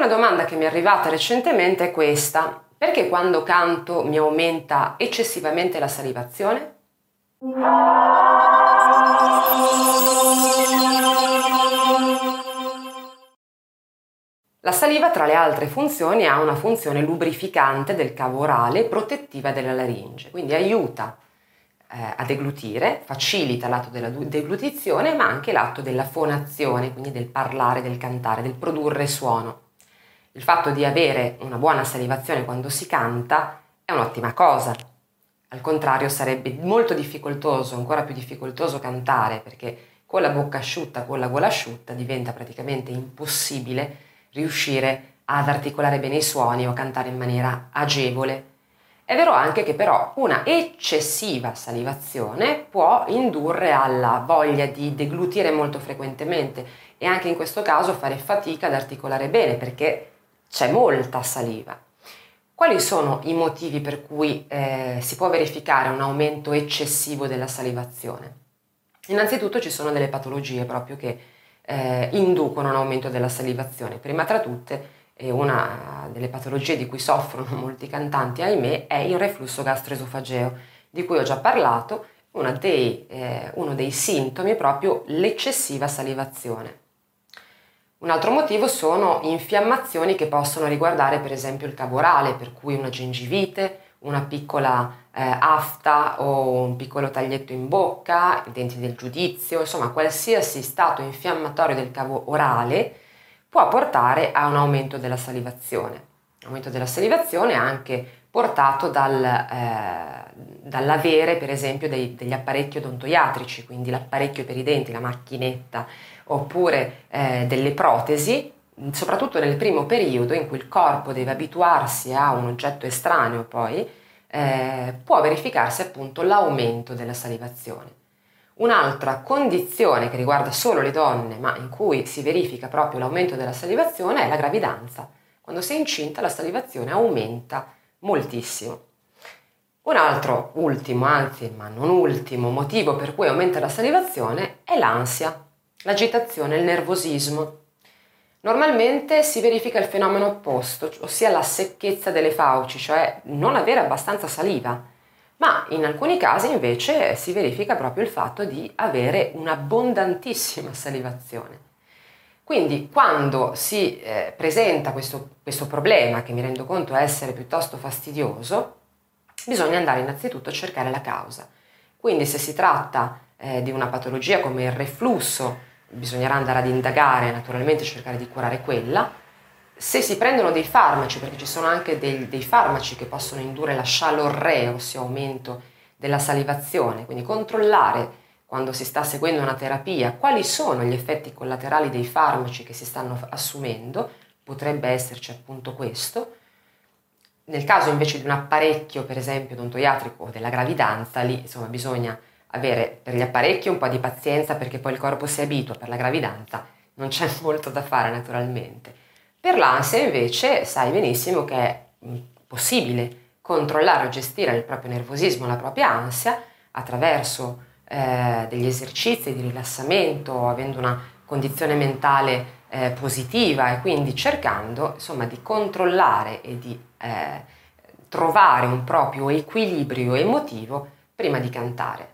Una domanda che mi è arrivata recentemente è questa. Perché quando canto mi aumenta eccessivamente la salivazione? La saliva, tra le altre funzioni, ha una funzione lubrificante del cavo orale protettiva della laringe, quindi aiuta eh, a deglutire, facilita l'atto della deglutizione, ma anche l'atto della fonazione, quindi del parlare, del cantare, del produrre suono. Il fatto di avere una buona salivazione quando si canta è un'ottima cosa. Al contrario, sarebbe molto difficoltoso, ancora più difficoltoso cantare, perché con la bocca asciutta, con la gola asciutta, diventa praticamente impossibile riuscire ad articolare bene i suoni o cantare in maniera agevole. È vero anche che però una eccessiva salivazione può indurre alla voglia di deglutire molto frequentemente e anche in questo caso fare fatica ad articolare bene perché c'è molta saliva. Quali sono i motivi per cui eh, si può verificare un aumento eccessivo della salivazione? Innanzitutto ci sono delle patologie proprio che eh, inducono un aumento della salivazione. Prima tra tutte, e una delle patologie di cui soffrono molti cantanti, ahimè, è il reflusso gastroesofageo, di cui ho già parlato, dei, eh, uno dei sintomi è proprio l'eccessiva salivazione. Un altro motivo sono infiammazioni che possono riguardare per esempio il cavo orale, per cui una gengivite, una piccola eh, afta o un piccolo taglietto in bocca, i denti del giudizio, insomma qualsiasi stato infiammatorio del cavo orale può portare a un aumento della salivazione. Aumento della salivazione anche portato dal, eh, dall'avere per esempio dei, degli apparecchi odontoiatrici, quindi l'apparecchio per i denti, la macchinetta, oppure eh, delle protesi, soprattutto nel primo periodo in cui il corpo deve abituarsi a un oggetto estraneo poi, eh, può verificarsi appunto l'aumento della salivazione. Un'altra condizione che riguarda solo le donne, ma in cui si verifica proprio l'aumento della salivazione, è la gravidanza. Quando si è incinta la salivazione aumenta moltissimo. Un altro ultimo, anzi ma non ultimo, motivo per cui aumenta la salivazione è l'ansia, l'agitazione, il nervosismo. Normalmente si verifica il fenomeno opposto, ossia la secchezza delle fauci, cioè non avere abbastanza saliva, ma in alcuni casi invece si verifica proprio il fatto di avere un'abbondantissima salivazione. Quindi quando si eh, presenta questo, questo problema, che mi rendo conto essere piuttosto fastidioso, bisogna andare innanzitutto a cercare la causa. Quindi se si tratta eh, di una patologia come il reflusso, bisognerà andare ad indagare, naturalmente cercare di curare quella. Se si prendono dei farmaci, perché ci sono anche dei, dei farmaci che possono indurre la scialorrea, ossia aumento della salivazione, quindi controllare quando si sta seguendo una terapia quali sono gli effetti collaterali dei farmaci che si stanno assumendo, potrebbe esserci appunto questo. Nel caso invece di un apparecchio, per esempio odontoiatrico o della gravidanza, lì insomma bisogna avere per gli apparecchi un po' di pazienza perché poi il corpo si abitua per la gravidanza, non c'è molto da fare naturalmente. Per l'ansia invece sai benissimo che è possibile controllare o gestire il proprio nervosismo, la propria ansia attraverso eh, degli esercizi di rilassamento, avendo una condizione mentale eh, positiva e quindi cercando insomma di controllare e di eh, trovare un proprio equilibrio emotivo prima di cantare.